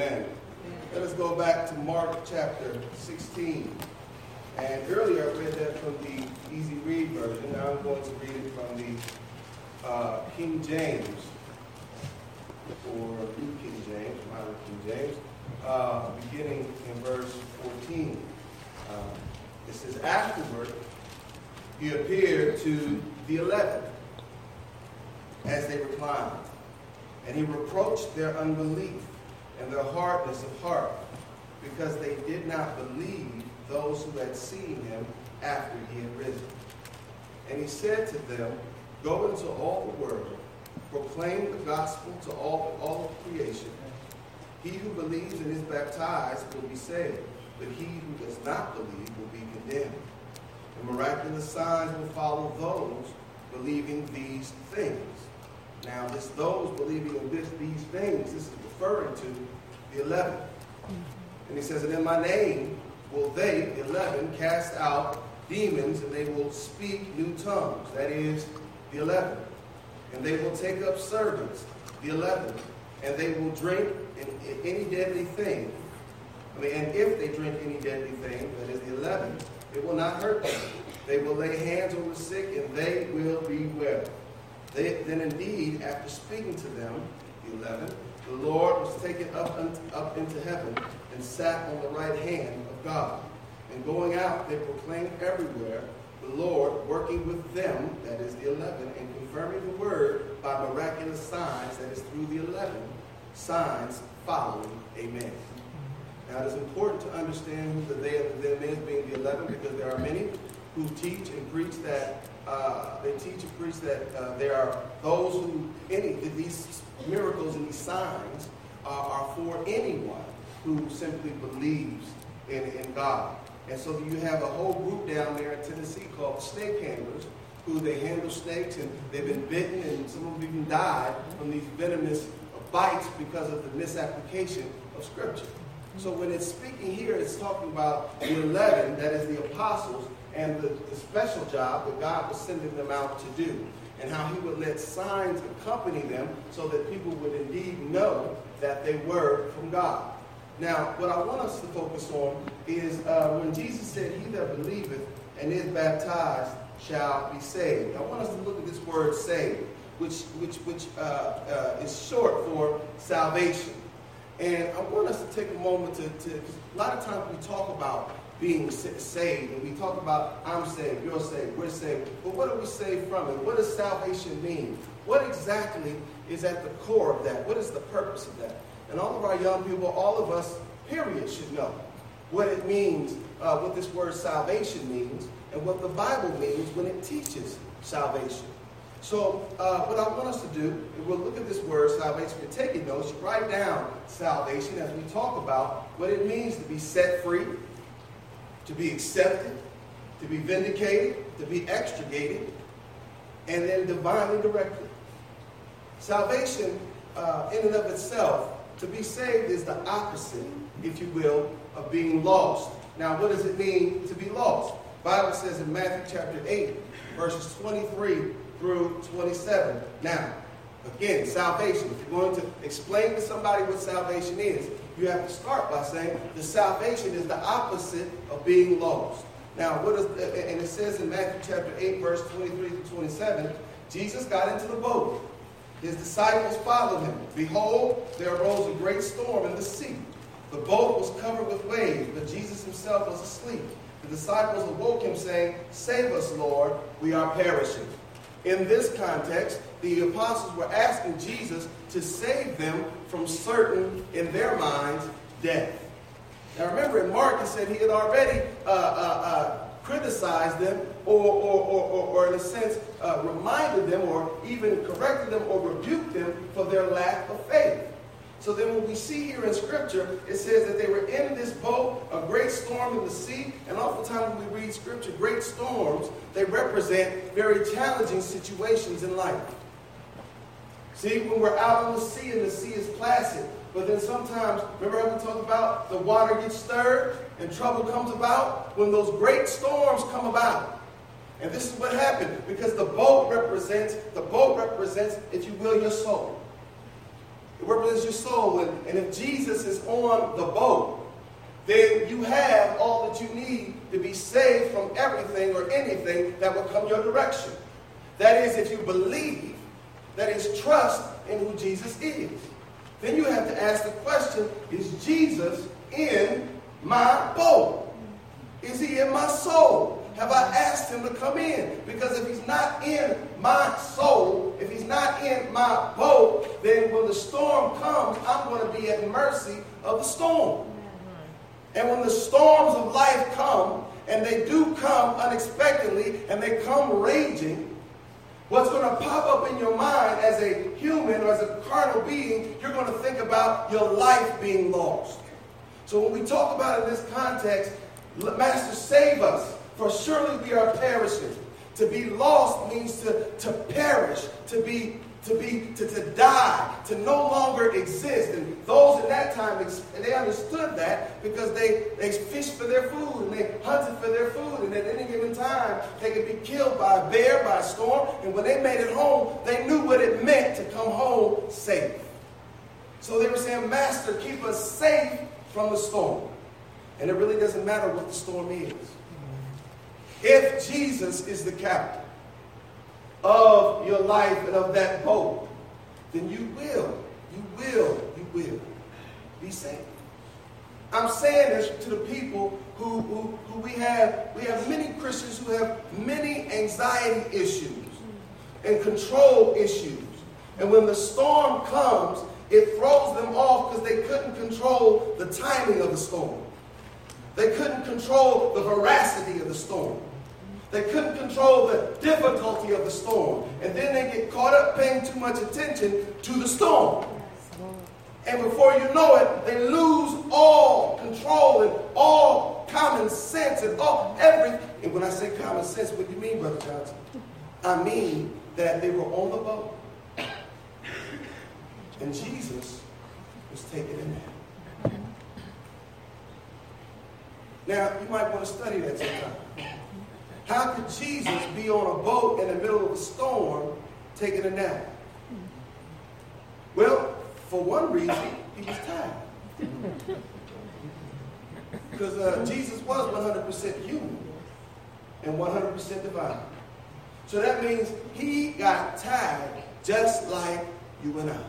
Amen. Let us go back to Mark chapter 16. And earlier I read that from the Easy Read version. Now I'm going to read it from the uh, King James, or New King James, modern King James, uh, beginning in verse 14. Uh, it says, Afterward, he appeared to the eleven as they reclined, and he reproached their unbelief and their hardness of heart, because they did not believe those who had seen him after he had risen. And he said to them, Go into all the world, proclaim the gospel to all, all of creation. He who believes and is baptized will be saved, but he who does not believe will be condemned. And miraculous signs will follow those believing these things. Now, this those believing in this, these things, this is referring to the eleven. And he says, And in my name will they, the eleven, cast out demons, and they will speak new tongues. That is, the eleven. And they will take up servants, the eleven, and they will drink in, in any deadly thing. I mean, and if they drink any deadly thing, that is the eleven, it will not hurt them. They will lay hands on the sick, and they will be well. They, then indeed, after speaking to them, the eleven, the Lord was taken up, up into heaven and sat on the right hand of God. And going out, they proclaimed everywhere the Lord working with them, that is the eleven, and confirming the word by miraculous signs, that is through the eleven, signs following. Amen. Now, it is important to understand who the they of the them is, being the eleven, because there are many who teach and preach that uh, they teach and preach that uh, there are those who any these miracles and these signs are, are for anyone who simply believes in, in God. And so you have a whole group down there in Tennessee called snake handlers, who they handle snakes and they've been bitten and some of them even died from these venomous bites because of the misapplication of Scripture. So when it's speaking here, it's talking about the 11, that is the apostles, and the, the special job that God was sending them out to do, and how he would let signs accompany them so that people would indeed know that they were from God. Now, what I want us to focus on is uh, when Jesus said, He that believeth and is baptized shall be saved. I want us to look at this word saved, which, which, which uh, uh, is short for salvation. And I want us to take a moment to, to a lot of times we talk about being saved, and we talk about I'm saved, you're saved, we're saved. But what are we saved from? And what does salvation mean? What exactly is at the core of that? What is the purpose of that? And all of our young people, all of us, period, should know what it means, uh, what this word salvation means, and what the Bible means when it teaches salvation. So, uh, what I want us to do, we'll look at this word salvation. If you're taking notes, write down salvation as we talk about what it means to be set free, to be accepted, to be vindicated, to be extricated, and then divinely directed. Salvation, uh, in and of itself, to be saved is the opposite, if you will, of being lost. Now, what does it mean to be lost? Bible says in Matthew chapter 8, verses 23 through 27. Now, again, salvation. If you're going to explain to somebody what salvation is, you have to start by saying the salvation is the opposite of being lost. Now, what is, and it says in Matthew chapter 8, verse 23 to 27, Jesus got into the boat. His disciples followed him. Behold, there arose a great storm in the sea. The boat was covered with waves, but Jesus himself was asleep. The disciples awoke him, saying, Save us, Lord, we are perishing. In this context, the apostles were asking Jesus to save them from certain, in their minds, death. Now remember, in Mark, he said he had already uh, uh, uh, criticized them, or, or, or, or, in a sense, uh, reminded them, or even corrected them, or rebuked them for their lack of faith. So then when we see here in Scripture, it says that they were in this boat, a great storm in the sea. And oftentimes when we read Scripture, great storms, they represent very challenging situations in life. See, when we're out on the sea and the sea is placid, but then sometimes, remember how we talked about the water gets stirred and trouble comes about? When those great storms come about. And this is what happened because the boat represents, the boat represents, if you will, your soul. It represents your soul. And, and if Jesus is on the boat, then you have all that you need to be saved from everything or anything that will come your direction. That is, if you believe, that is, trust in who Jesus is. Then you have to ask the question Is Jesus in my boat? Is he in my soul? Have I asked him to come in? Because if he's not in my soul, if he's not in my boat, then when the storm comes, I'm going to be at the mercy of the storm. And when the storms of life come, and they do come unexpectedly, and they come raging, what's going to pop up in your mind as a human or as a carnal being, you're going to think about your life being lost. So when we talk about in this context, Master, save us, for surely we are perishing. To be lost means to, to perish, to be to be to, to die, to no longer exist. And those in that time they understood that because they, they fished for their food and they hunted for their food. And at any given time, they could be killed by a bear, by a storm. And when they made it home, they knew what it meant to come home safe. So they were saying, Master, keep us safe from the storm. And it really doesn't matter what the storm is. If Jesus is the captain of your life and of that boat, then you will, you will, you will be saved. I'm saying this to the people who, who, who we have, we have many Christians who have many anxiety issues and control issues. And when the storm comes, it throws them off because they couldn't control the timing of the storm. They couldn't control the veracity of the storm. They couldn't control the difficulty of the storm. And then they get caught up paying too much attention to the storm. And before you know it, they lose all control and all common sense and all everything. And when I say common sense, what do you mean, Brother Johnson? I mean that they were on the boat. And Jesus was taking in there. Now, you might want to study that sometime. How could Jesus be on a boat in the middle of a storm taking a nap? Well, for one reason, he was tired. Because uh, Jesus was 100% human and 100% divine. So that means he got tired just like you and I.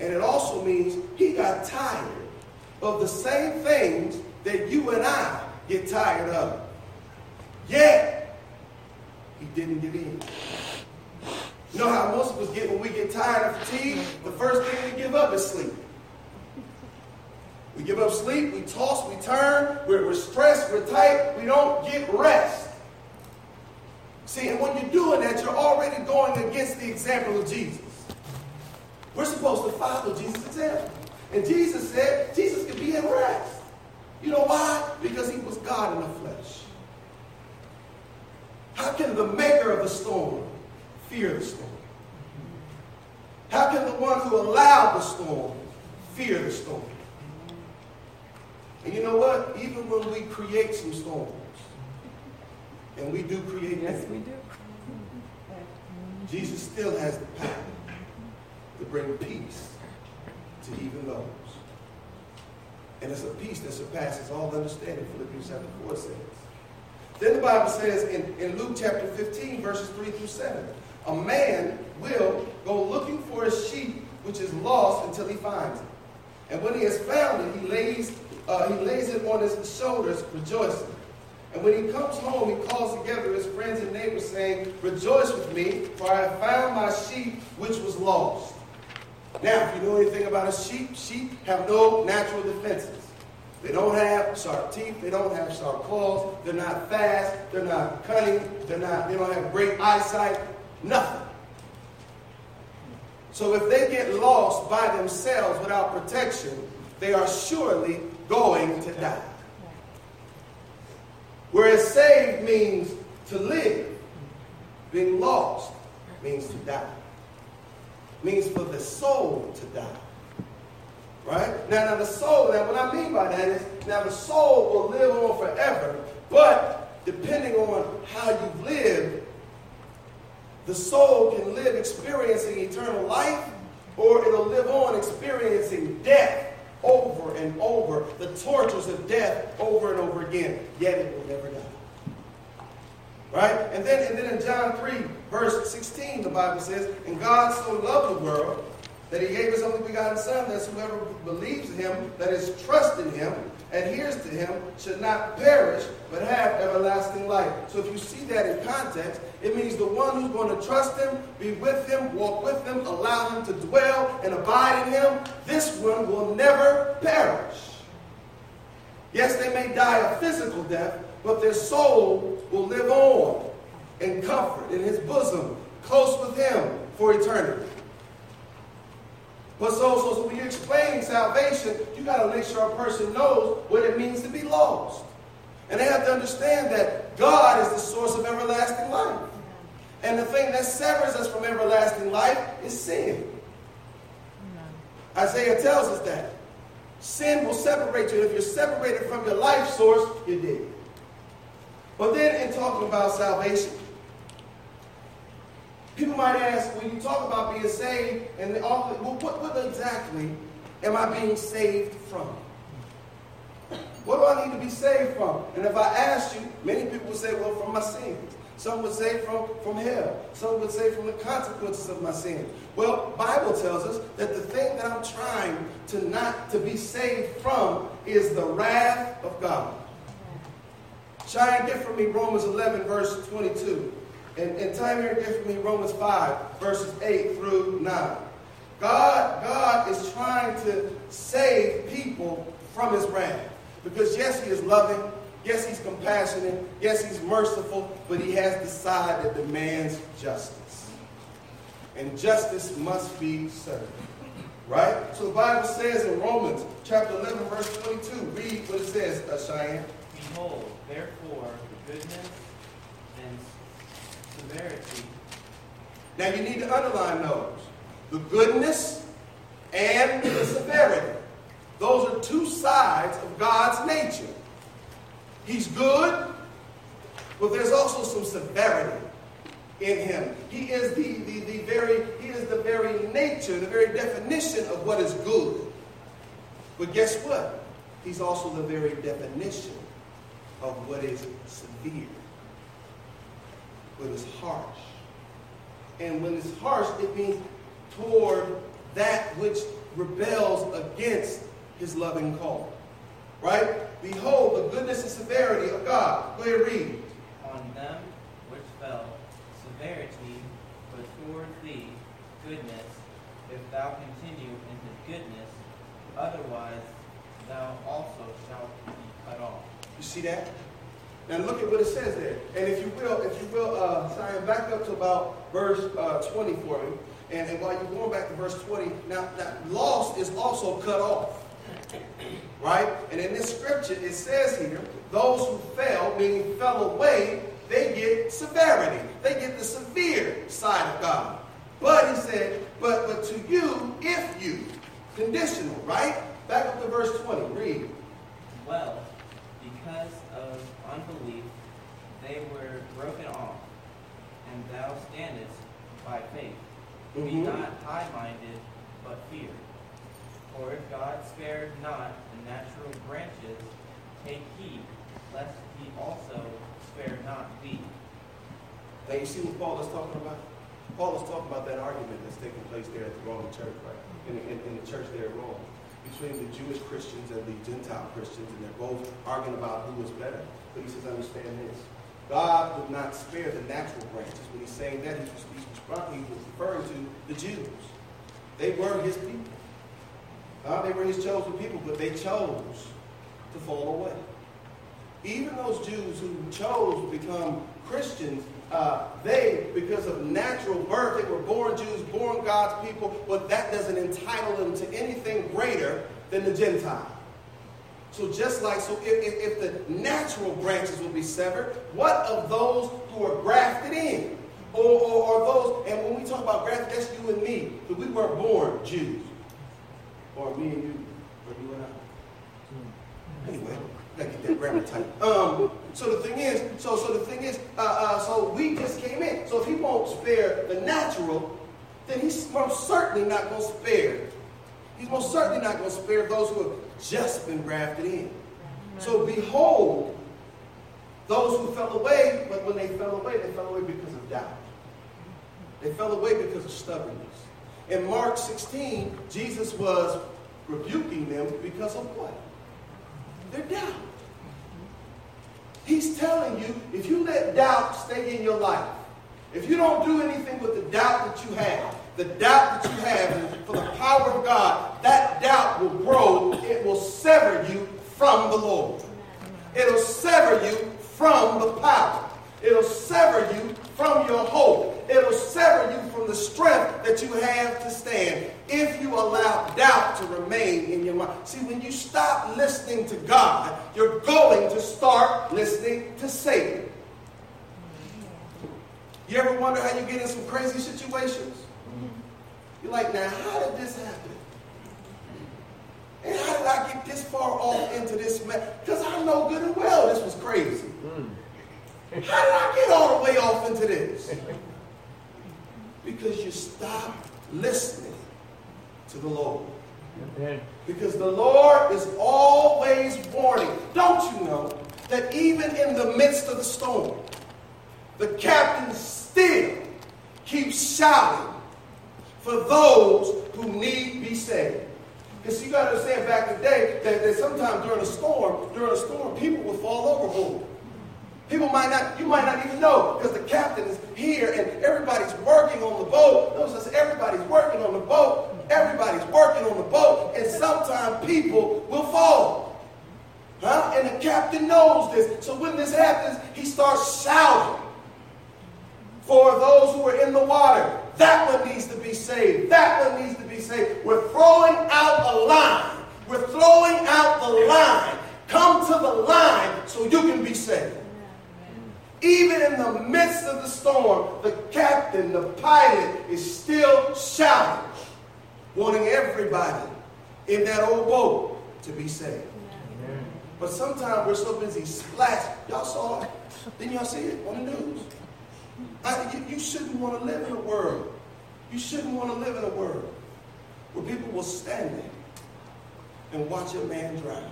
And it also means he got tired of the same things that you and I get tired of. Yet, he didn't give in. You know how most of us get when we get tired of fatigue? The first thing we give up is sleep. We give up sleep, we toss, we turn, we're, we're stressed, we're tight, we don't get rest. See, and when you're doing that, you're already going against the example of Jesus. We're supposed to follow Jesus' example. And Jesus said Jesus could be in rest. You know why? Because he was God in the flesh. How can the maker of the storm fear the storm? How can the one who allowed the storm fear the storm? And you know what? Even when we create some storms, and we do create Yes, we do. Jesus still has the power to bring peace to even those. And it's a peace that surpasses all understanding, Philippians chapter 4 says. Then the Bible says in, in Luke chapter 15, verses 3 through 7, a man will go looking for a sheep which is lost until he finds it. And when he has found it, he lays, uh, he lays it on his shoulders, rejoicing. And when he comes home, he calls together his friends and neighbors, saying, Rejoice with me, for I have found my sheep which was lost. Now, if you know anything about a sheep, sheep have no natural defenses. They don't have sharp teeth. They don't have sharp claws. They're not fast. They're not cunning. They're not. They don't have great eyesight. Nothing. So if they get lost by themselves without protection, they are surely going to die. Whereas saved means to live, being lost means to die. Means for the soul to die. Right? Now, now the soul, now what I mean by that is, now the soul will live on forever, but depending on how you live, the soul can live experiencing eternal life, or it'll live on experiencing death over and over, the tortures of death over and over again, yet it will never die. Right? And then, and then in John 3, verse 16, the Bible says, And God so loved the world that he gave his only begotten Son, that whoever believes in him, that is trust in him, adheres to him, should not perish, but have everlasting life. So if you see that in context, it means the one who's going to trust him, be with him, walk with him, allow him to dwell and abide in him, this one will never perish. Yes, they may die a physical death, but their soul will live on in comfort in his bosom, close with him for eternity. But so, so, so when you explain salvation, you got to make sure a person knows what it means to be lost. And they have to understand that God is the source of everlasting life. And the thing that severs us from everlasting life is sin. Isaiah tells us that. Sin will separate you. And if you're separated from your life source, you're dead. But then in talking about salvation, People might ask, when you talk about being saved, and all, well, what, what exactly am I being saved from? What do I need to be saved from? And if I ask you, many people would say, well, from my sins. Some would say from, from hell. Some would say from the consequences of my sins. Well, Bible tells us that the thing that I'm trying to not to be saved from is the wrath of God. Cheyenne get from me Romans 11, verse 22. And, and Tamir gives me Romans 5, verses 8 through 9. God, God is trying to save people from his wrath. Because yes, he is loving. Yes, he's compassionate. Yes, he's merciful. But he has the side that demands justice. And justice must be served. Right? So the Bible says in Romans chapter 11, verse 22, read what it says, uh, Cheyenne. Behold, therefore, the goodness severity. Now you need to underline those. The goodness and the severity. Those are two sides of God's nature. He's good, but there's also some severity in him. He is the, the, the very, he is the very nature, the very definition of what is good. But guess what? He's also the very definition of what is severe but it's harsh. And when it's harsh, it means toward that which rebels against his loving call. Right? Behold the goodness and severity of God. Go ahead, read. On them which fell severity, but toward thee goodness, if thou continue in his goodness, otherwise thou also shalt be cut off. You see that? Now look at what it says there. And if you will, if you will, uh, Cheyenne back up to about verse uh, 20 for me. And, and, while you're going back to verse 20, now, now lost is also cut off. Right? And in this scripture, it says here, those who fell, meaning fell away, they get severity. They get the severe side of God. But he said, but but to you, if you, conditional, right? Back up to verse 20. Read. Well, because unbelief, they were broken off, and thou standest by faith. Mm-hmm. Be not high minded, but fear. For if God spared not the natural branches, take heed, lest he also spare not thee. Now you see what Paul is talking about? Paul is talking about that argument that's taking place there at the Roman church, right? In, in, in the church there at Rome between the Jewish Christians and the Gentile Christians, and they're both arguing about who was better. Says, understand this. God would not spare the natural branches. When he's saying that, he's, he's, referring to the Jews. They were his people. Uh, they were his chosen people, but they chose to fall away. Even those Jews who chose to become Christians, uh, they, because of natural birth, they were born Jews, born God's people, but that doesn't entitle them to anything greater than the Gentile. So just like, so if, if, if, the natural branches will be severed, what of those who are grafted in? Or, or, or those, and when we talk about grafted, that's you and me, because we weren't born Jews. Or me and you, or you and I. Anyway, gotta get that grammar tight. Um, so the thing is, so so the thing is, uh, uh, so we just came in. So if he won't spare the natural, then he's most certainly not going to spare. He's most certainly not going to spare those who have just been grafted in. So behold, those who fell away, but when they fell away, they fell away because of doubt. They fell away because of stubbornness. In Mark 16, Jesus was rebuking them because of what? Their doubt. He's telling you if you let doubt stay in your life, if you don't do anything with the doubt that you have, the doubt that you have for the power of God, that doubt will grow. It will sever you from the Lord. It'll sever you from the power. It'll sever you from your hope. It'll sever you from the strength that you have to stand if you allow doubt to remain in your mind. See, when you stop listening to God, you're going to start listening to Satan. You ever wonder how you get in some crazy situations? You're like, now, how did this happen? And how did I get this far off into this mess? Because I know good and well this was crazy. Hmm. How did I get all the way off into this? Because you stopped listening to the Lord. Because the Lord is always warning. Don't you know that even in the midst of the storm, the captain still keeps shouting for those who need be saved? Because you got to understand back in the day that, that sometimes during a storm, during a storm, people would fall overboard. People might not, you might not even know because the captain is here and everybody's working on the boat. Notice everybody's working on the boat. Everybody's working on the boat. And sometimes people will fall. Huh? And the captain knows this. So when this happens, he starts shouting for those who are in the water. That one needs to be saved. That one needs to be saved. We're throwing out a line. We're throwing out the line. Come to the line so you can be saved. Even in the midst of the storm, the captain, the pilot, is still shouting, wanting everybody in that old boat to be saved. But sometimes we're so busy splash. Y'all saw it? Didn't y'all see it on the news? I, you, you shouldn't want to live in a world. You shouldn't want to live in a world where people will stand there and watch a man drown.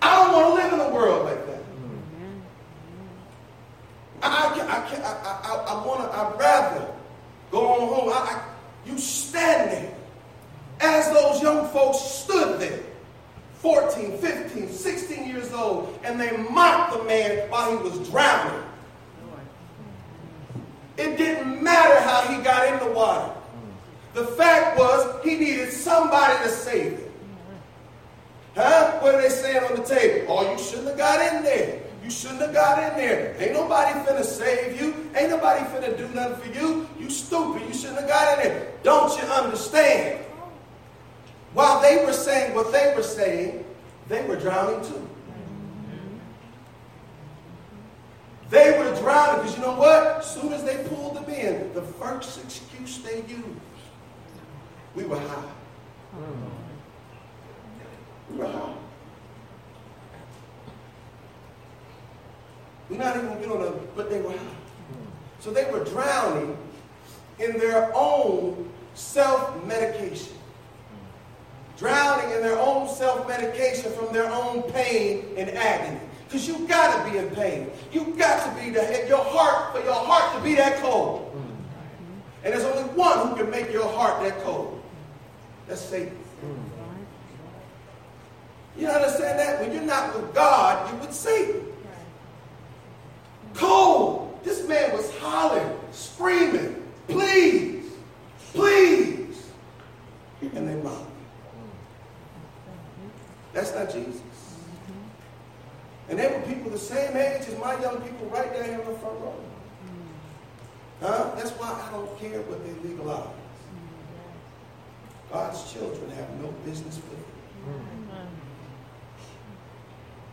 I don't want to live in a world like that. I, I, I, I, I, I want to, I'd rather go on home. I, I, you stand there as those young folks stood there, 14, 15, 16 years old, and they mocked the man while he was drowning. It didn't matter how he got in the water. The fact was he needed somebody to save him. Huh? What are they saying on the table? Oh, you shouldn't have got in there. You shouldn't have got in there. Ain't nobody finna save you. Ain't nobody finna do nothing for you. You stupid. You shouldn't have got in there. Don't you understand? While they were saying what they were saying, they were drowning too. They were drowning because you know what? As soon as they pulled them in, the first excuse they used, we were high. We were high. We're not even going to, but they were high. So they were drowning in their own self-medication. Drowning in their own self-medication from their own pain and agony. Because you got to be in pain. You got to be the your heart for your heart to be that cold. And there's only one who can make your heart that cold. That's Satan. Mm. You understand that? When you're not with God, you would Satan. Cold. This man was hollering, screaming, please, please. And they mocked. That's not Jesus. And they were people the same age as my young people right down here in the front row. Huh? That's why I don't care what they legalize. God's children have no business with it.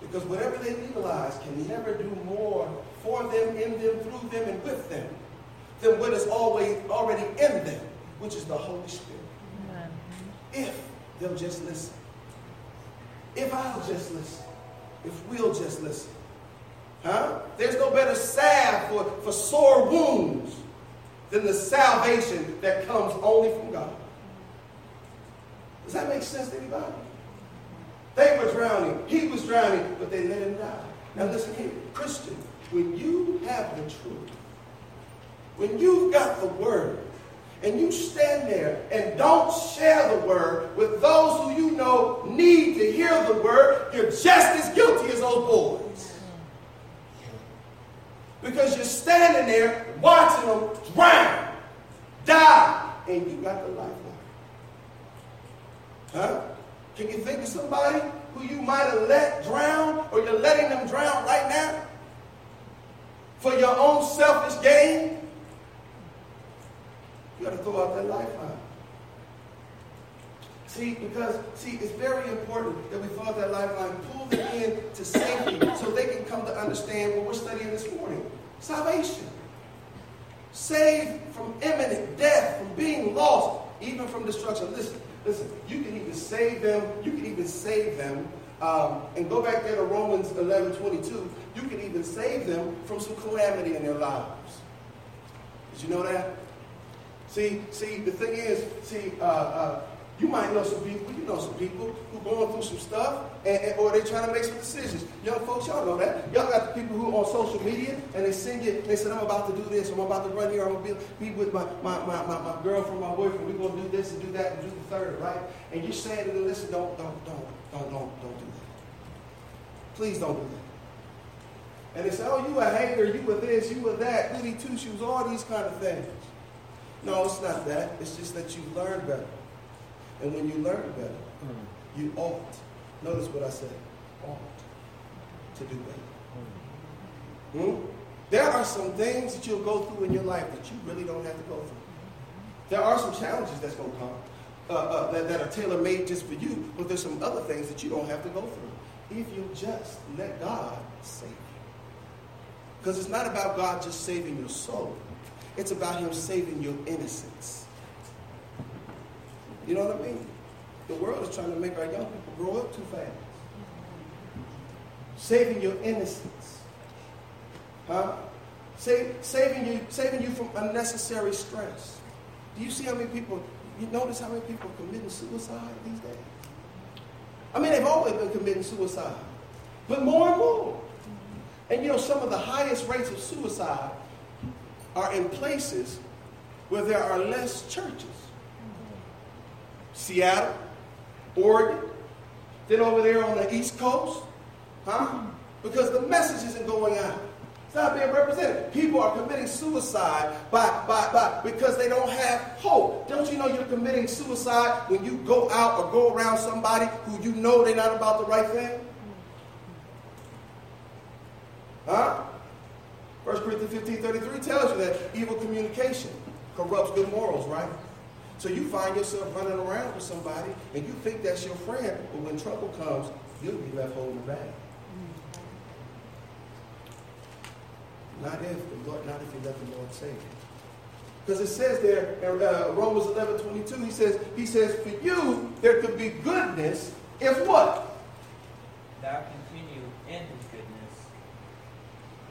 Because whatever they legalize can never do more for them, in them, through them, and with them than what is always already in them, which is the Holy Spirit. If they'll just listen. If I'll just listen if we'll just listen. Huh? There's no better salve for, for sore wounds than the salvation that comes only from God. Does that make sense to anybody? They were drowning. He was drowning, but they let him die. Now listen here. Christian, when you have the truth, when you've got the word, and you stand there and don't share the word with those who you know need to hear the word, you're just as guilty as those boys. Because you're standing there watching them drown, die, and you got the lifeline. Huh? Can you think of somebody who you might have let drown or you're letting them drown right now? For your own selfish gain? Got to throw out that lifeline. See, because, see, it's very important that we throw out that lifeline, pull them in to safety so they can come to understand what we're studying this morning. Salvation. Saved from imminent death, from being lost, even from destruction. Listen, listen, you can even save them, you can even save them um, and go back there to Romans 11 22. You can even save them from some calamity in their lives. Did you know that? See, see, the thing is, see, uh, uh, you might know some people, you know some people who going through some stuff, and, and, or they trying to make some decisions. Young folks, y'all know that. Y'all got the people who are on social media, and they send you, they said, I'm about to do this, I'm about to run here, I'm going to be, be with my, my, my, my, my girlfriend, my boyfriend, we're going to do this and do that and do the third, right? And you're saying to them, listen, don't, don't, don't, don't, don't, don't do that. Please don't do that. And they say, oh, you a hater, you were this, you were that, goody two shoes, all these kind of things. No, it's not that. It's just that you learn better. And when you learn better, mm. you ought. Notice what I said. Ought to do better. Hmm? There are some things that you'll go through in your life that you really don't have to go through. There are some challenges that's going to come uh, uh, that, that are tailor made just for you, but there's some other things that you don't have to go through if you just let God save you. Because it's not about God just saving your soul. It's about him saving your innocence. You know what I mean? The world is trying to make our young people grow up too fast. Saving your innocence. Huh? Save, saving you, saving you from unnecessary stress. Do you see how many people, you notice how many people are committing suicide these days? I mean, they've always been committing suicide, but more and more. And you know, some of the highest rates of suicide are in places where there are less churches. Seattle, Oregon, then over there on the East Coast, huh? Because the message isn't going out. It's not being represented. People are committing suicide by, by, by, because they don't have hope. Don't you know you're committing suicide when you go out or go around somebody who you know they're not about the right thing? Huh? 1 Corinthians 15 33 tells you that evil communication corrupts good morals, right? So you find yourself running around with somebody and you think that's your friend, but when trouble comes, you'll be left holding the bag. Not if the Lord, not if you let the Lord save you. Because it says there in uh, Romans 11, 22, he says, he says, for you there could be goodness if what?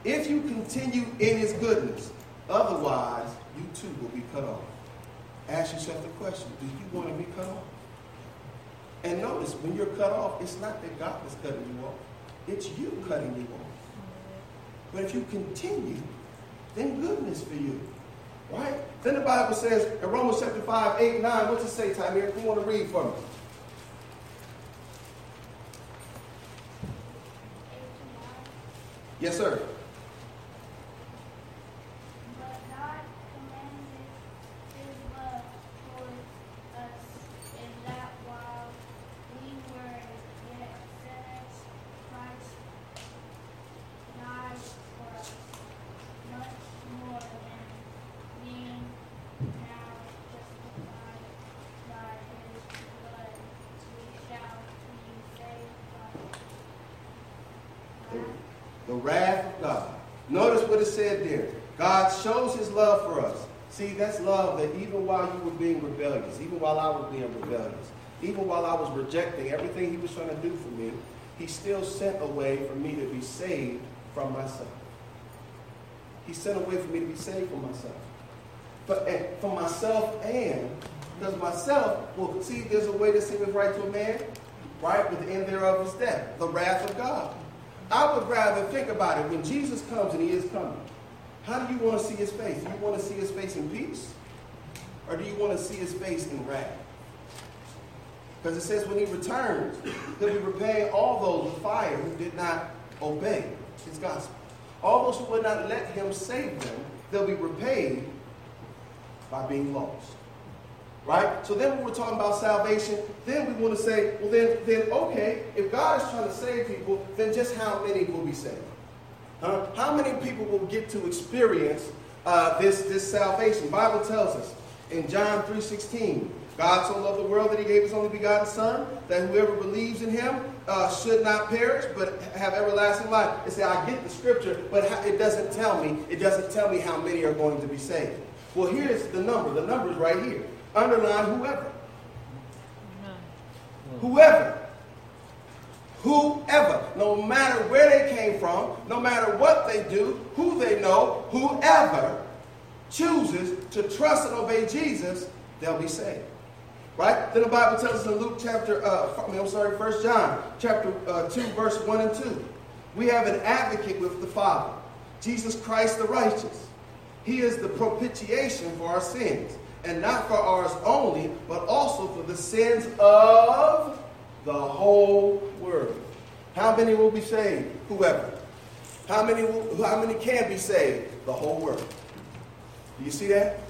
If you continue in his goodness. Otherwise, you too will be cut off. Ask yourself the question, do you want to be cut off? And notice, when you're cut off, it's not that God is cutting you off. It's you cutting you off. But if you continue, then goodness for you. Right? Then the Bible says in Romans chapter 5, 8, 9, what's it say, Tamir? Who want to read for me? Yes, sir. See, that's love that even while you were being rebellious, even while I was being rebellious, even while I was rejecting everything he was trying to do for me, he still sent a way for me to be saved from myself. He sent a way for me to be saved from myself. for, for myself and because myself, well, see, there's a way that seemeth right to a man, right? But the end thereof is death, the wrath of God. I would rather think about it when Jesus comes and he is coming. How do you want to see his face? Do you want to see his face in peace? Or do you want to see his face in wrath? Because it says when he returns, he'll be repaying all those with fire who did not obey his gospel. All those who would not let him save them, they'll be repaid by being lost. Right? So then when we're talking about salvation, then we want to say, well then, then okay, if God is trying to save people, then just how many will be saved? Huh? How many people will get to experience uh, this, this salvation? The Bible tells us in John 3.16, God so loved the world that he gave his only begotten Son, that whoever believes in him uh, should not perish, but have everlasting life. They say, I get the scripture, but it doesn't tell me, it doesn't tell me how many are going to be saved. Well, here's the number. The number is right here. Underline whoever. Whoever. Whoever. No matter where they came from, no matter what they do, who they know, whoever chooses to trust and obey Jesus, they'll be saved. Right? Then the Bible tells us in Luke chapter, uh, I'm sorry, First John chapter uh, 2, verse 1 and 2. We have an advocate with the Father, Jesus Christ the righteous. He is the propitiation for our sins, and not for ours only, but also for the sins of the whole world. How many will be saved? Whoever. How many, will, how many can be saved? The whole world. Do you see that?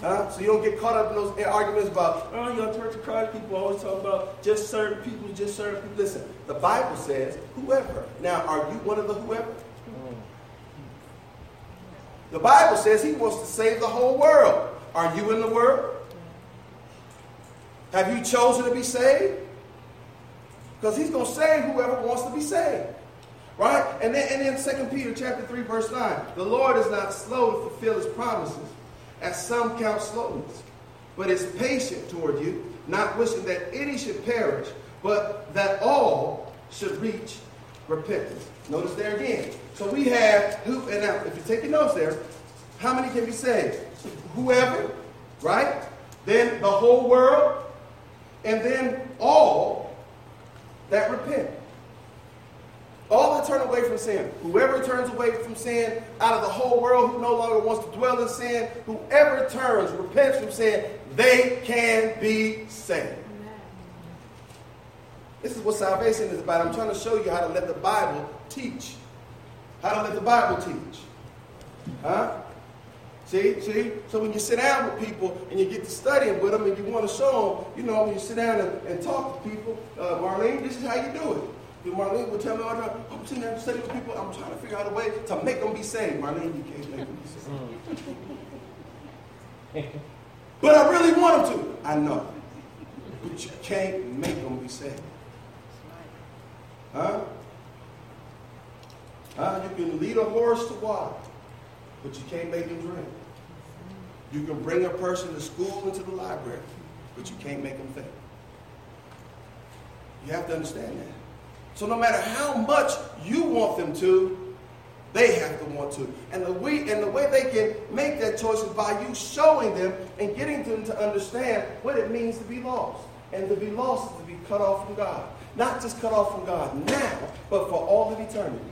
Huh? So you don't get caught up in those arguments about, oh, you know, Church of Christ people always talk about just certain people, just certain people. Listen, the Bible says whoever. Now, are you one of the whoever? The Bible says he wants to save the whole world. Are you in the world? Have you chosen to be saved? Because he's going to save whoever wants to be saved. Right? And then, and then 2 Peter chapter 3, verse 9. The Lord is not slow to fulfill his promises, as some count slowness, but is patient toward you, not wishing that any should perish, but that all should reach repentance. Notice there again. So we have who, and now if you take your notes there, how many can be saved? Whoever, right? Then the whole world, and then all that repent. All that turn away from sin. Whoever turns away from sin out of the whole world, who no longer wants to dwell in sin, whoever turns, repents from sin, they can be saved. This is what salvation is about. I'm trying to show you how to let the Bible teach. How to let the Bible teach. Huh? See, see? So when you sit down with people and you get to studying with them and you want to show them, you know, when you sit down and, and talk to people, uh, Marlene, this is how you do it. And Marlene will tell me all the time, I'm sitting there studying with people, I'm trying to figure out a way to make them be saved. Marlene, you can't make them be saved. but I really want them to. I know. But you can't make them be saved. Huh? Huh? You can lead a horse to water, but you can't make him drink. You can bring a person to school and to the library, but you can't make them think. You have to understand that. So no matter how much you want them to, they have to want to. And the way and the way they can make that choice is by you showing them and getting them to understand what it means to be lost. And to be lost is to be cut off from God. Not just cut off from God now, but for all of eternity.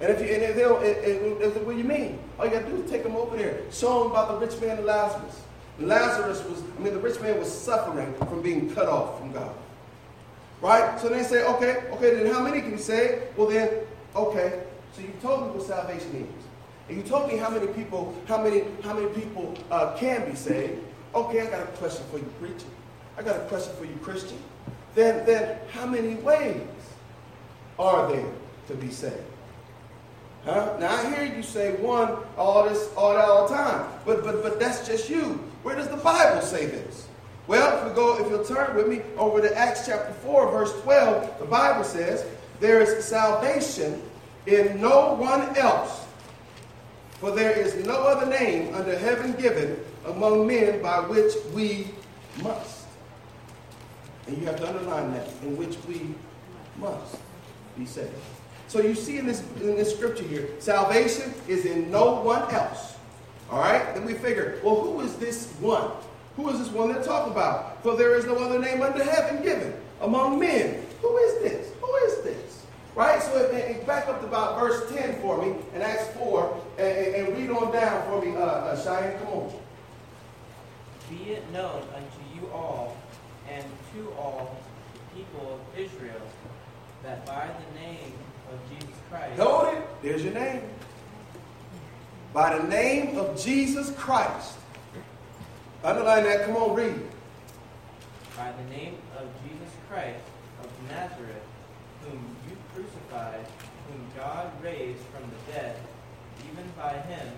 And if you and if they don't, if, if, what do you mean? All you got to do is take them over there. Show them about the rich man and Lazarus. Lazarus was, I mean, the rich man was suffering from being cut off from God. Right? So they say, okay, okay, then how many can you say? Well then, okay. So you told me what salvation is. And you told me how many people, how many, how many people uh, can be saved. Okay, I got a question for you, preacher. I got a question for you, Christian then, then how many ways are there to be saved? Huh? Now I hear you say one all this all that all the time, but but but that's just you. Where does the Bible say this? Well, if we go, if you'll turn with me over to Acts chapter 4, verse 12, the Bible says, There is salvation in no one else, for there is no other name under heaven given among men by which we must. And you have to underline that, in which we must be saved. So you see in this, in this scripture here, salvation is in no one else. All right? Then we figure, well, who is this one? Who is this one they're talking about? For there is no other name under heaven given among men. Who is this? Who is this? Right? So it, back up to about verse 10 for me and Acts 4 and, and, read on down for me, uh, uh, Cheyenne. Come on. Be it known unto you all and to all the people of Israel that by the name of Jesus Christ. Hold it. There's your name. By the name of Jesus Christ. Underline that. Come on, read. By the name of Jesus Christ of Nazareth, whom you crucified, whom God raised from the dead, even by him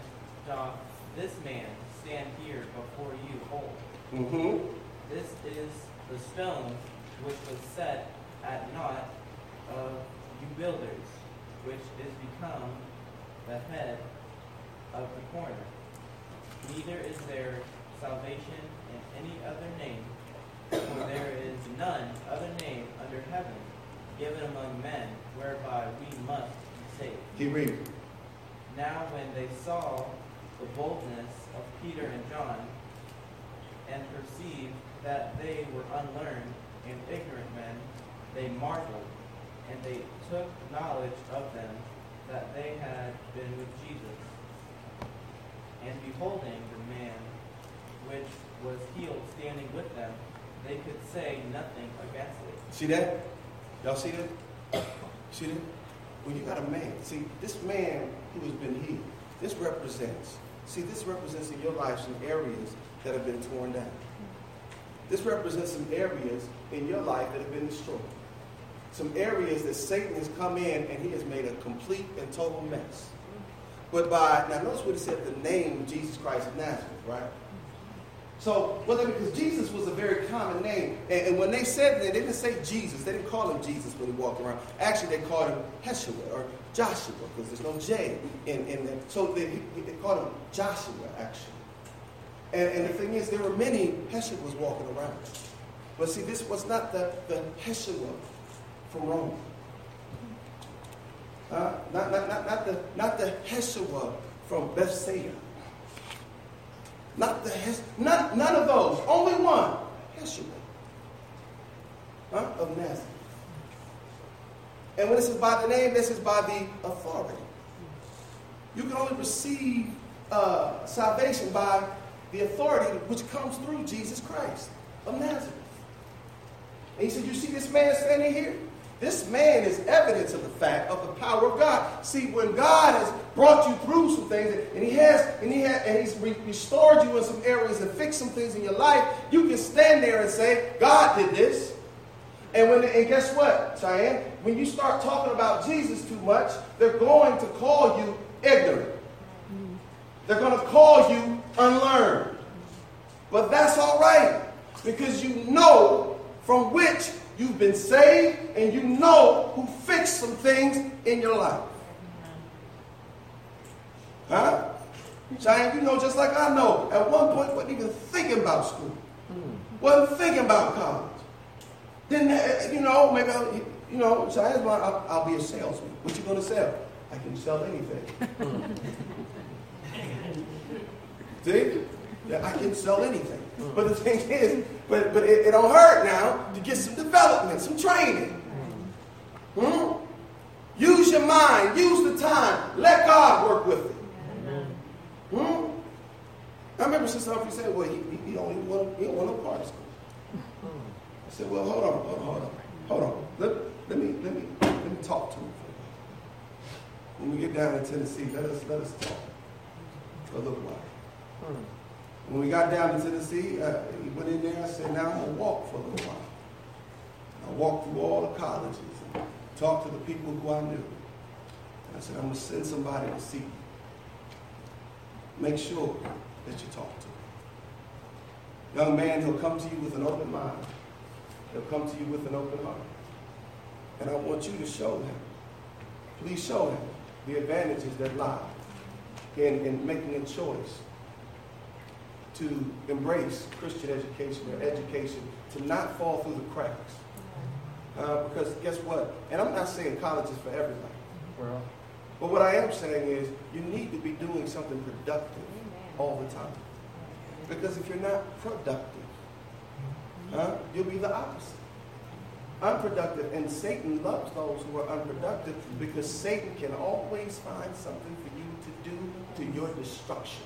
doth this man stand here before you whole. Mm-hmm. This is the stone which was set at naught of you builders, which is become the head of the corner. Neither is there salvation in any other name, for there is none other name under heaven given among men whereby we must be saved. Keep reading. Now when they saw the boldness of Peter and John, and perceived that they were unlearned and ignorant men, they marveled, and they took knowledge of them that they had been with Jesus. And beholding the man which was healed standing with them, they could say nothing against it. See that? Y'all see that? See that? When you got a man, see, this man who has been healed, this represents, see, this represents in your life some areas that have been torn down. This represents some areas in your life that have been destroyed. Some areas that Satan has come in and he has made a complete and total mess. But by, now notice what he said, the name Jesus Christ of Nazareth, right? So, well, because Jesus was a very common name. And, and, when they said that, they didn't say Jesus. They didn't call him Jesus when he walked around. Actually, they called him Yeshua or Joshua because there's no J in, in there. So they, they called him Joshua, actually. And, and the thing is, there were many Heshuas walking around. But see, this was not the, the Yeshua from Rome. Uh, not, not, not, not, the, not the Yeshua from Bethsaida. Not the Hes- not, none of those. Only one. Yeshua. Huh? Of Nazareth. And when this is by the name, this is by the authority. You can only receive uh, salvation by the authority which comes through Jesus Christ of Nazareth. And he said, You see this man standing here? This man is evidence of the fact of the power of God. See, when God has brought you through some things, and He has, and He has, and He's re- restored you in some areas and fixed some things in your life, you can stand there and say, "God did this." And when, and guess what, Cheyenne? When you start talking about Jesus too much, they're going to call you ignorant. They're going to call you unlearned. But that's all right because you know from which you've been saved and you know who fixed some things in your life. Huh? Giant, you know just like I know. At one point, wasn't even thinking about school. Wasn't thinking about college. Then, uh, you know, maybe, I'll, you know, Giant's I'll, I'll be a salesman. What you going to sell? I can sell anything. See? I can sell anything. But the thing is, but, but it, it don't hurt now to get some development, some training. Hmm? Use your mind, use the time, let God work with it. Hmm? I remember Sister Humphrey said, well, he, he, don't even want, he don't want no part of school. I said, well, hold on, hold on, hold on. Hold on. Let, let, me, let, me, let me talk to him. for a When we get down in Tennessee, let us, let us talk for a little while. When we got down to Tennessee, uh, he went in there. I said, now I'm going to walk for a little while. I walked through all the colleges and talked to the people who I knew. And I said, I'm going to send somebody to see you. Make sure that you talk to him. Young man, he'll come to you with an open mind. He'll come to you with an open heart. And I want you to show him. Please show him the advantages that lie in, in making a choice to embrace Christian education or education, to not fall through the cracks. Uh, because guess what? And I'm not saying college is for everybody. Well, but what I am saying is you need to be doing something productive all the time. Because if you're not productive, huh, you'll be the opposite. Unproductive. And Satan loves those who are unproductive because Satan can always find something for you to do to your destruction.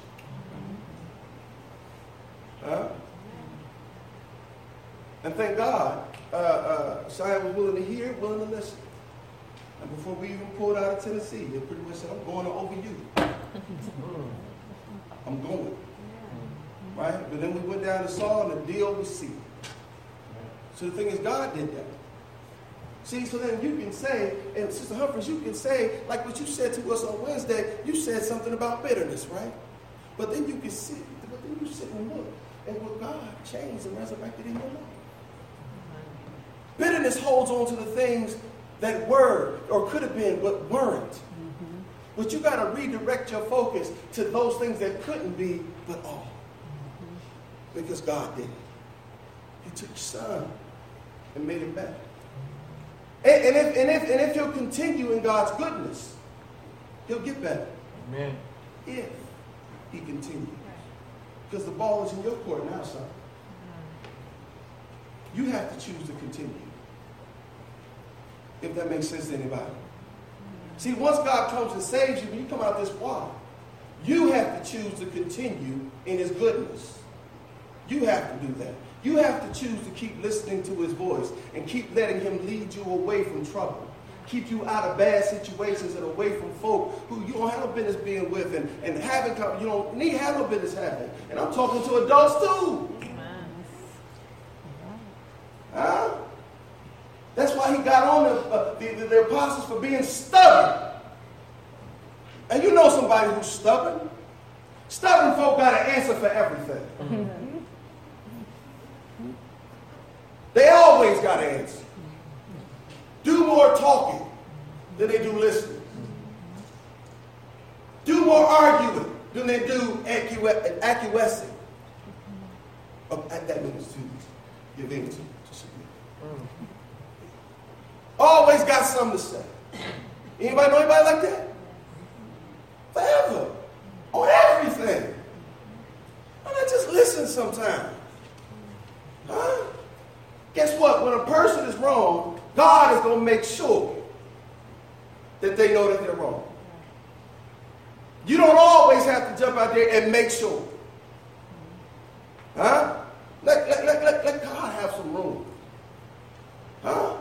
Huh? And thank God, uh, uh, was willing to hear, willing to listen. And before we even pulled out of Tennessee, they pretty much said, I'm going over you. I'm going. Right? But then we went down to Saul and the deal was sealed. So the thing is, God did that. See, so then you can say, and Sister Humphries, you can say, like what you said to us on Wednesday, you said something about bitterness, right? But then you can sit, but then you sit and look at what God changed and resurrected in your life. Bitterness holds on to the things that were or could have been but weren't. Mm-hmm. But you got to redirect your focus to those things that couldn't be but are. Mm-hmm. Because God did it. He took your son and made it better. And, and, if, and, if, and if he'll continue in God's goodness, he'll get better. Amen. If he continues. Because the ball is in your court now, son. You have to choose to continue. If that makes sense to anybody. See, once God comes and saves you, when you come out this water, you have to choose to continue in his goodness. You have to do that. You have to choose to keep listening to his voice and keep letting him lead you away from trouble. Keep you out of bad situations and away from folk who you don't have no business being with and, and having, you don't need have no business having. And I'm talking to adults too. That's why he got on the, uh, the, the, apostles for being stubborn. And you know somebody who's stubborn. Stubborn folk got an answer for everything. They always got an answer. Do more talking than they do listening. Do more arguing than they do acquiescing. Oh, that means to give in to, to submit. Always got something to say. Anybody know anybody like that? Forever. On everything. Why not just listen sometimes? Huh? Guess what? When a person is wrong, God is going to make sure that they know that they're wrong. You don't always have to jump out there and make sure. Huh? Let, let, let, let, let God have some room. Huh?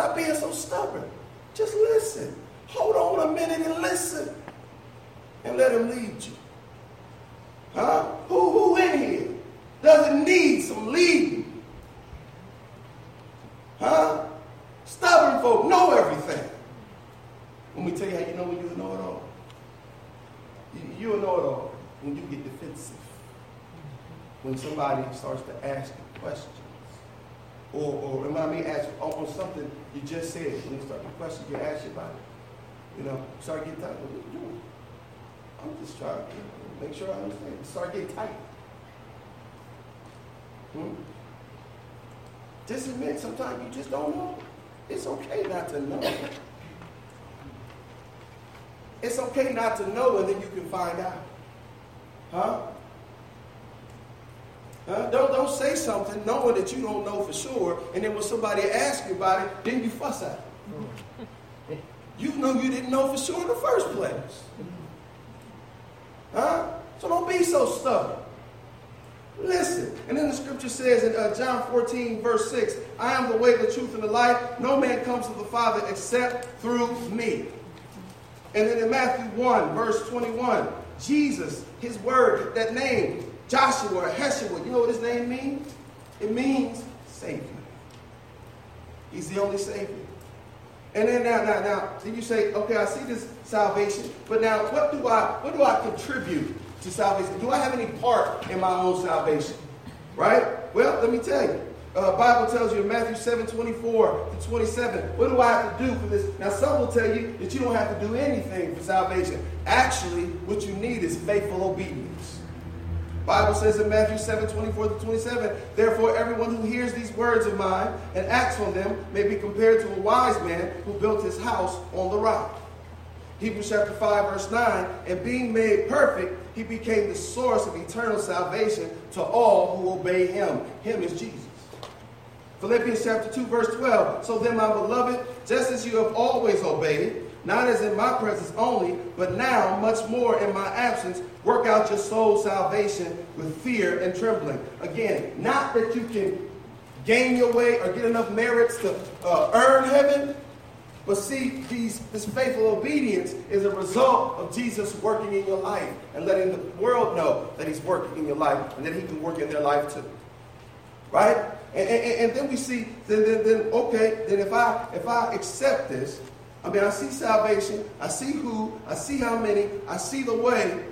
Stop being so stubborn. Just listen. Hold on a minute and listen. And let him lead you. Huh? Who, who in here doesn't need some leading? Huh? Stubborn folk know everything. Let me tell you how you know when you know it all. You, you'll know it all when you get defensive. When somebody starts to ask you questions. Or, or I mean ask on, on something you just said. When you start to question, you ask you about it. You know, start getting tight. What are you doing? I'm just trying to make sure I understand. Start getting tight. Hmm? Just admit sometimes you just don't know. It's okay not to know. It's okay not to know, and then you can find out. Huh? Huh? Don't, don't say something knowing that you don't know for sure, and then when somebody asks you about it, then you fuss at it. You know you didn't know for sure in the first place. Huh? So don't be so stubborn. Listen. And then the scripture says in uh, John 14, verse 6, I am the way, the truth, and the life. No man comes to the Father except through me. And then in Matthew 1, verse 21, Jesus, his word, that name, Joshua, or Yeshua, you know what his name means? It means Savior. He's the only Savior. And then now, now, now, then you say, okay, I see this salvation, but now what do I what do I contribute to salvation? Do I have any part in my own salvation? Right? Well, let me tell you. Uh, Bible tells you in Matthew 7, 24 to 27, what do I have to do for this? Now, some will tell you that you don't have to do anything for salvation. Actually, what you need is faithful obedience. Bible says in Matthew 7, 24 to 27, therefore everyone who hears these words of mine and acts on them may be compared to a wise man who built his house on the rock. Hebrews chapter 5, verse 9, and being made perfect, he became the source of eternal salvation to all who obey him. Him is Jesus. Philippians chapter 2, verse 12. So then, my beloved, just as you have always obeyed, not as in my presence only, but now much more in my absence, work out your soul's salvation with fear and trembling. Again, not that you can gain your way or get enough merits to uh, earn heaven, but see, these, this faithful obedience is a result of Jesus working in your life and letting the world know that he's working in your life and that he can work in their life too. Right? And, and, and then we see, then, then, then, okay, then if I if I accept this, I mean, I see salvation, I see who, I see how many, I see the way,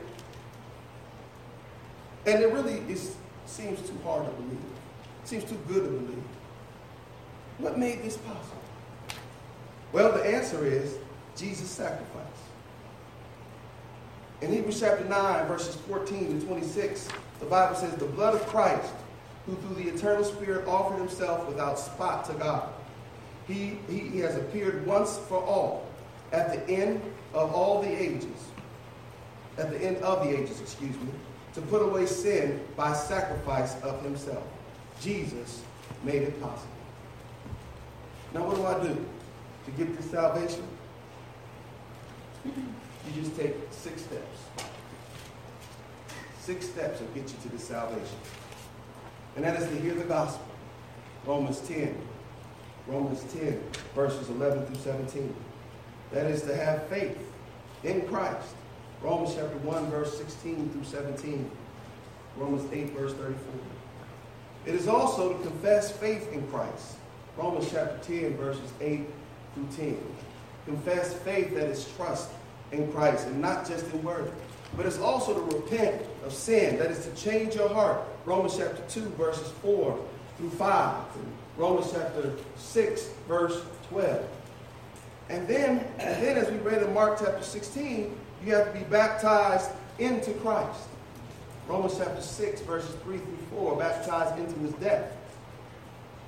and it really is, seems too hard to believe. It seems too good to believe. What made this possible? Well, the answer is Jesus' sacrifice. In Hebrews chapter 9, verses 14 to 26, the Bible says, The blood of Christ, who through the eternal Spirit offered himself without spot to God he, he, he has appeared once for all at the end of all the ages, at the end of the ages, excuse me, to put away sin by sacrifice of himself. Jesus made it possible. Now, what do I do to get this salvation? You just take six steps. Six steps will get you to the salvation. And that is to hear the gospel. Romans 10, Romans 10, verses 11 through 17. That is to have faith in Christ. Romans chapter 1, verse 16 through 17. Romans 8, verse 34. It is also to confess faith in Christ. Romans chapter 10, verses 8 through 10. Confess faith that is trust in Christ and not just in word. But it's also to repent of sin, that is to change your heart. Romans chapter 2, verses 4 through 5. Romans chapter 6, verse 12. And then, and then as we read in Mark chapter 16, you have to be baptized into Christ. Romans chapter 6, verses 3 through 4, baptized into his death,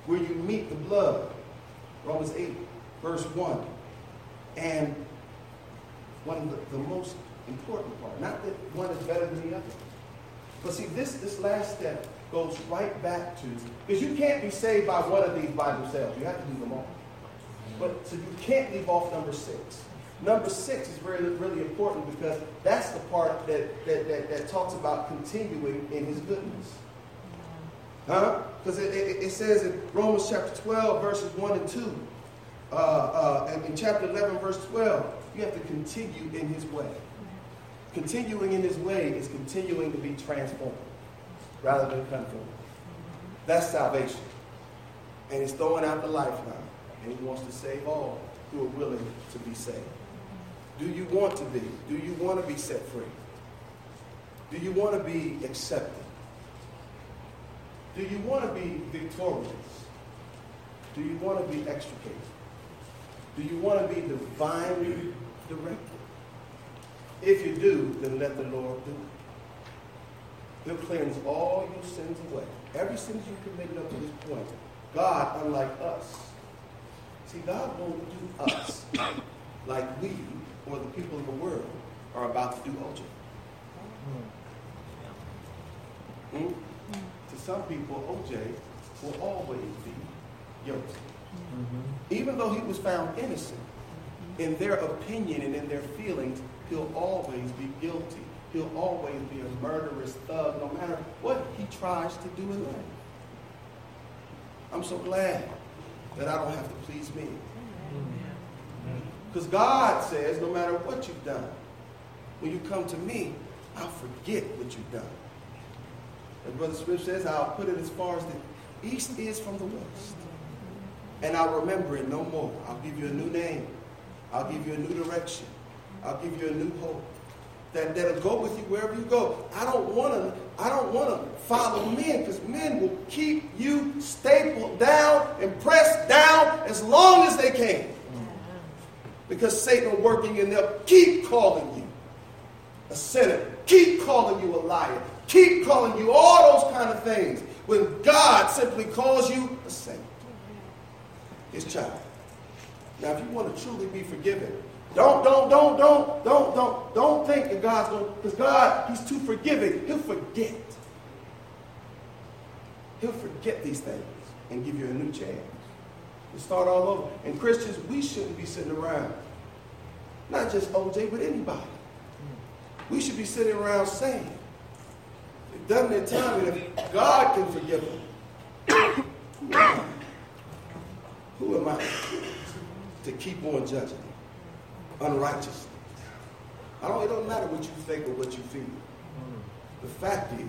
where you meet the blood. Romans 8, verse 1. And one of the, the most important part, not that one is better than the other. But see, this, this last step goes right back to, because you can't be saved by one of these by themselves. You have to do them all. But so you can't leave off number six. Number six is really, really important because that's the part that, that, that, that talks about continuing in his goodness. Huh? Because it, it, it, says in Romans chapter 12, verses 1 and 2, uh, uh, and in chapter 11, verse 12, you have to continue in his way. Continuing in his way is continuing to be transformed rather than conform. That's salvation. And he's throwing out the lifeline. And he wants to save all who are willing to be saved. Do you want to be? Do you want to be set free? Do you want to be accepted? Do you want to be victorious? Do you want to be extricated? Do you want to be divinely directed? If you do, then let the Lord do it. He'll cleanse all your sins away. Every sin you've committed up to this point. God, unlike us. See, God won't do us like we or the people of the world are about to do OJ. Hmm? To some people, OJ will always be guilty. Mm-hmm. Even though he was found innocent, in their opinion and in their feelings, he'll always be guilty he'll always be a murderous thug no matter what he tries to do in life. I'm so glad that I don't have to please me. Because God says, no matter what you've done, when you come to me, I'll forget what you've done. And Brother Smith says, I'll put it as far as the east is from the west. And I'll remember it no more. I'll give you a new name. I'll give you a new direction. I'll give you a new hope that, that'll go with you wherever you go. I don't want to, I don't want to follow men because men will keep you stapled down and pressed down as long as they can. Because Satan working in them, keep calling you a sinner, keep calling you a liar, keep calling you all those kind of things. When God simply calls you a saint, his child. Now, if you want to truly be forgiven, Don't, don't, don't, don't, don't, don't, don't think that God's going to, because God, He's too forgiving. He'll forget. He'll forget these things and give you a new chance. To start all over. And Christians, we shouldn't be sitting around. Not just OJ, but anybody. We should be sitting around saying, they've done their time, and if God can forgive them, who am I to keep on judging unrighteously? I don't, it don't matter what you think or what you feel. The fact is,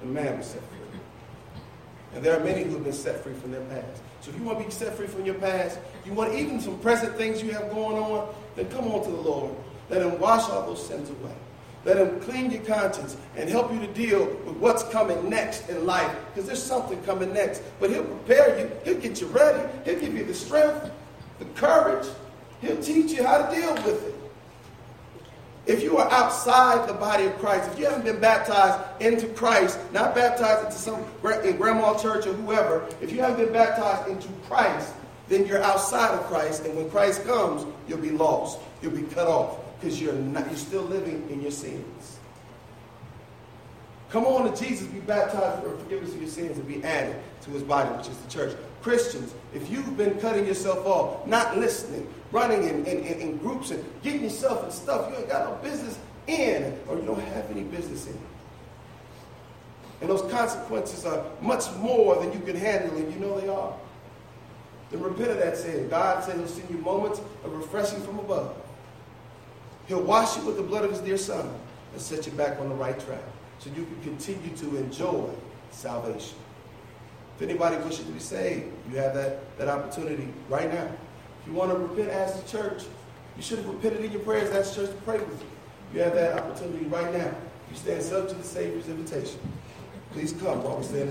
the man was set free. And there are many who have been set free from their past. So if you want to be set free from your past, you want even some present things you have going on, then come on to the Lord. Let him wash all those sins away. Let him clean your conscience and help you to deal with what's coming next in life. Because there's something coming next. But he'll prepare you. He'll get you ready. He'll give you the strength, the courage. He'll teach you how to deal with it. If you are outside the body of Christ, if you haven't been baptized into Christ, not baptized into some in grandma church or whoever, if you haven't been baptized into Christ, then you're outside of Christ, and when Christ comes, you'll be lost. You'll be cut off because you're not you're still living in your sins. Come on to Jesus, be baptized for forgiveness of your sins, and be added to his body, which is the church. Christians, if you've been cutting yourself off, not listening, running in, in, in, groups and getting yourself in stuff you ain't got no business in, or you don't have any business in. And those consequences are much more than you can handle, and you know they are. Then repent of that sin. God said he'll send you moments of refreshing from above. He'll wash you with the blood of his dear son and set you back on the right track so you can continue to enjoy salvation. If anybody wishes to be saved, you have that, that opportunity right now. If you want to repent, ask the church. You should have repented in your prayers, ask the church to pray with you. You have that opportunity right now. You stand subject to the Savior's invitation. Please come while we stand